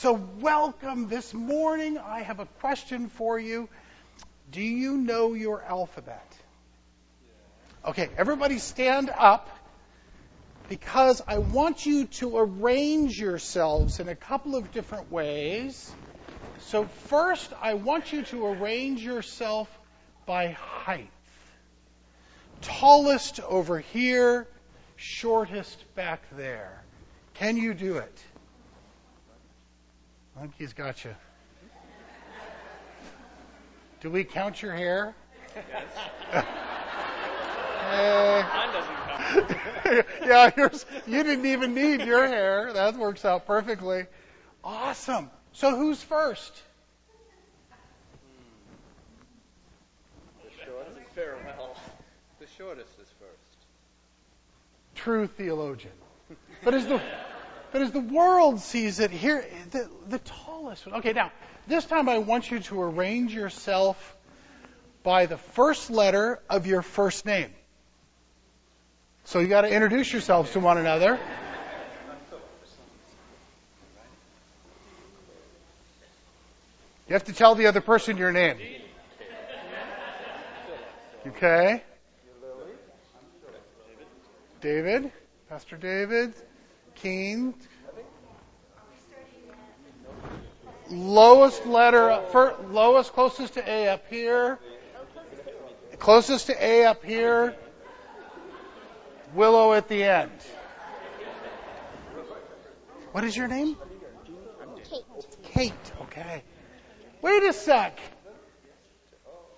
So, welcome this morning. I have a question for you. Do you know your alphabet? Okay, everybody stand up because I want you to arrange yourselves in a couple of different ways. So, first, I want you to arrange yourself by height. Tallest over here, shortest back there. Can you do it? He's got you. Do we count your hair? Yes. Mine doesn't count. yeah, yours, you didn't even need your hair. That works out perfectly. Awesome. So who's first? The shortest? Farewell. The shortest is first. True theologian. But as the but as the world sees it, here the, the tallest one. Okay, now this time I want you to arrange yourself by the first letter of your first name. So you got to introduce yourselves to one another. You have to tell the other person your name. Okay? David? Pastor David? Keen? Lowest letter, first, lowest, closest to A up here. Closest to A up here. Willow at the end. What is your name? Kate. Kate. Okay. Wait a sec.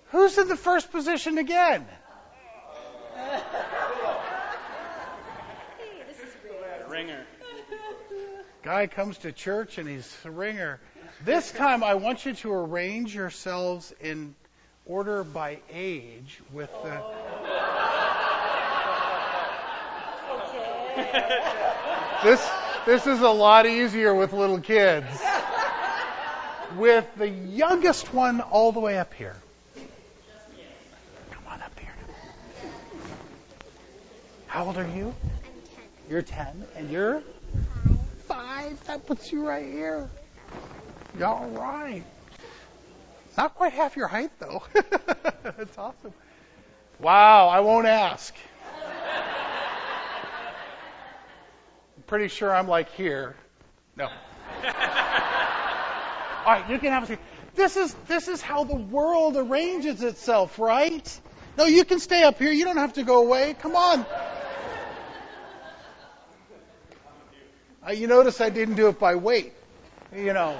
Who's in the first position again? Ringer. Guy comes to church and he's a ringer. This time I want you to arrange yourselves in order by age with the. This this is a lot easier with little kids. With the youngest one all the way up here. Come on up here. How old are you? I'm 10. You're 10 and you're five. That puts you right here. You're all right. Not quite half your height, though. That's awesome. Wow, I won't ask. I'm pretty sure I'm like here. No. All right, you can have a seat. This is this is how the world arranges itself, right? No, you can stay up here. You don't have to go away. Come on. Uh, you notice I didn't do it by weight. You know.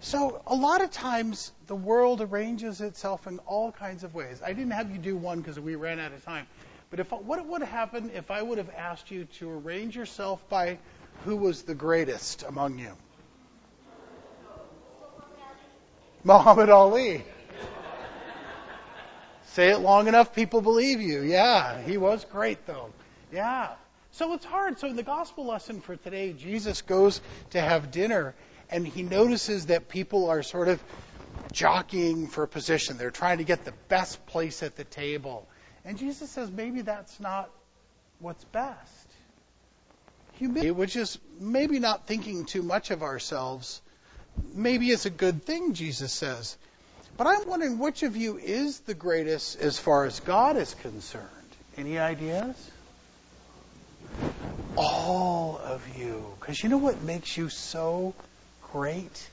So a lot of times the world arranges itself in all kinds of ways. I didn't have you do one because we ran out of time. But if what would have happened if I would have asked you to arrange yourself by who was the greatest among you? Muhammad Ali. Say it long enough, people believe you. Yeah, he was great though. Yeah. So it's hard. So in the gospel lesson for today, Jesus goes to have dinner and he notices that people are sort of jockeying for position. They're trying to get the best place at the table. And Jesus says maybe that's not what's best. Humility, which is maybe not thinking too much of ourselves, maybe it's a good thing, Jesus says. But I'm wondering which of you is the greatest as far as God is concerned. Any ideas? All you. Because you know what makes you so great?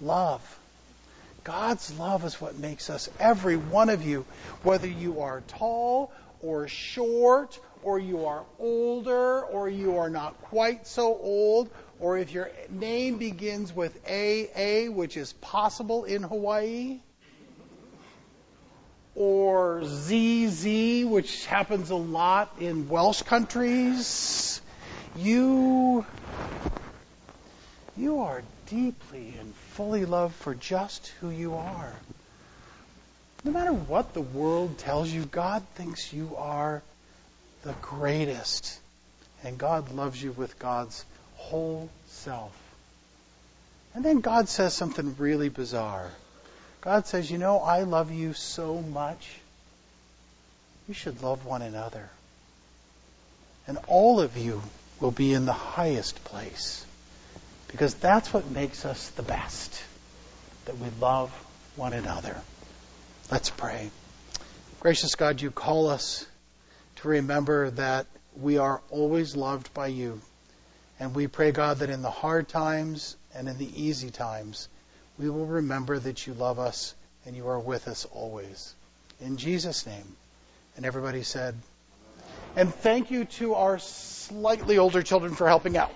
Love. God's love is what makes us, every one of you, whether you are tall or short, or you are older, or you are not quite so old, or if your name begins with AA, which is possible in Hawaii, or ZZ, which happens a lot in Welsh countries, you you are deeply and fully loved for just who you are. No matter what the world tells you, God thinks you are the greatest. And God loves you with God's whole self. And then God says something really bizarre. God says, You know, I love you so much. You should love one another. And all of you will be in the highest place. Because that's what makes us the best, that we love one another. Let's pray. Gracious God, you call us to remember that we are always loved by you. And we pray, God, that in the hard times and in the easy times, we will remember that you love us and you are with us always. In Jesus' name. And everybody said, and thank you to our slightly older children for helping out.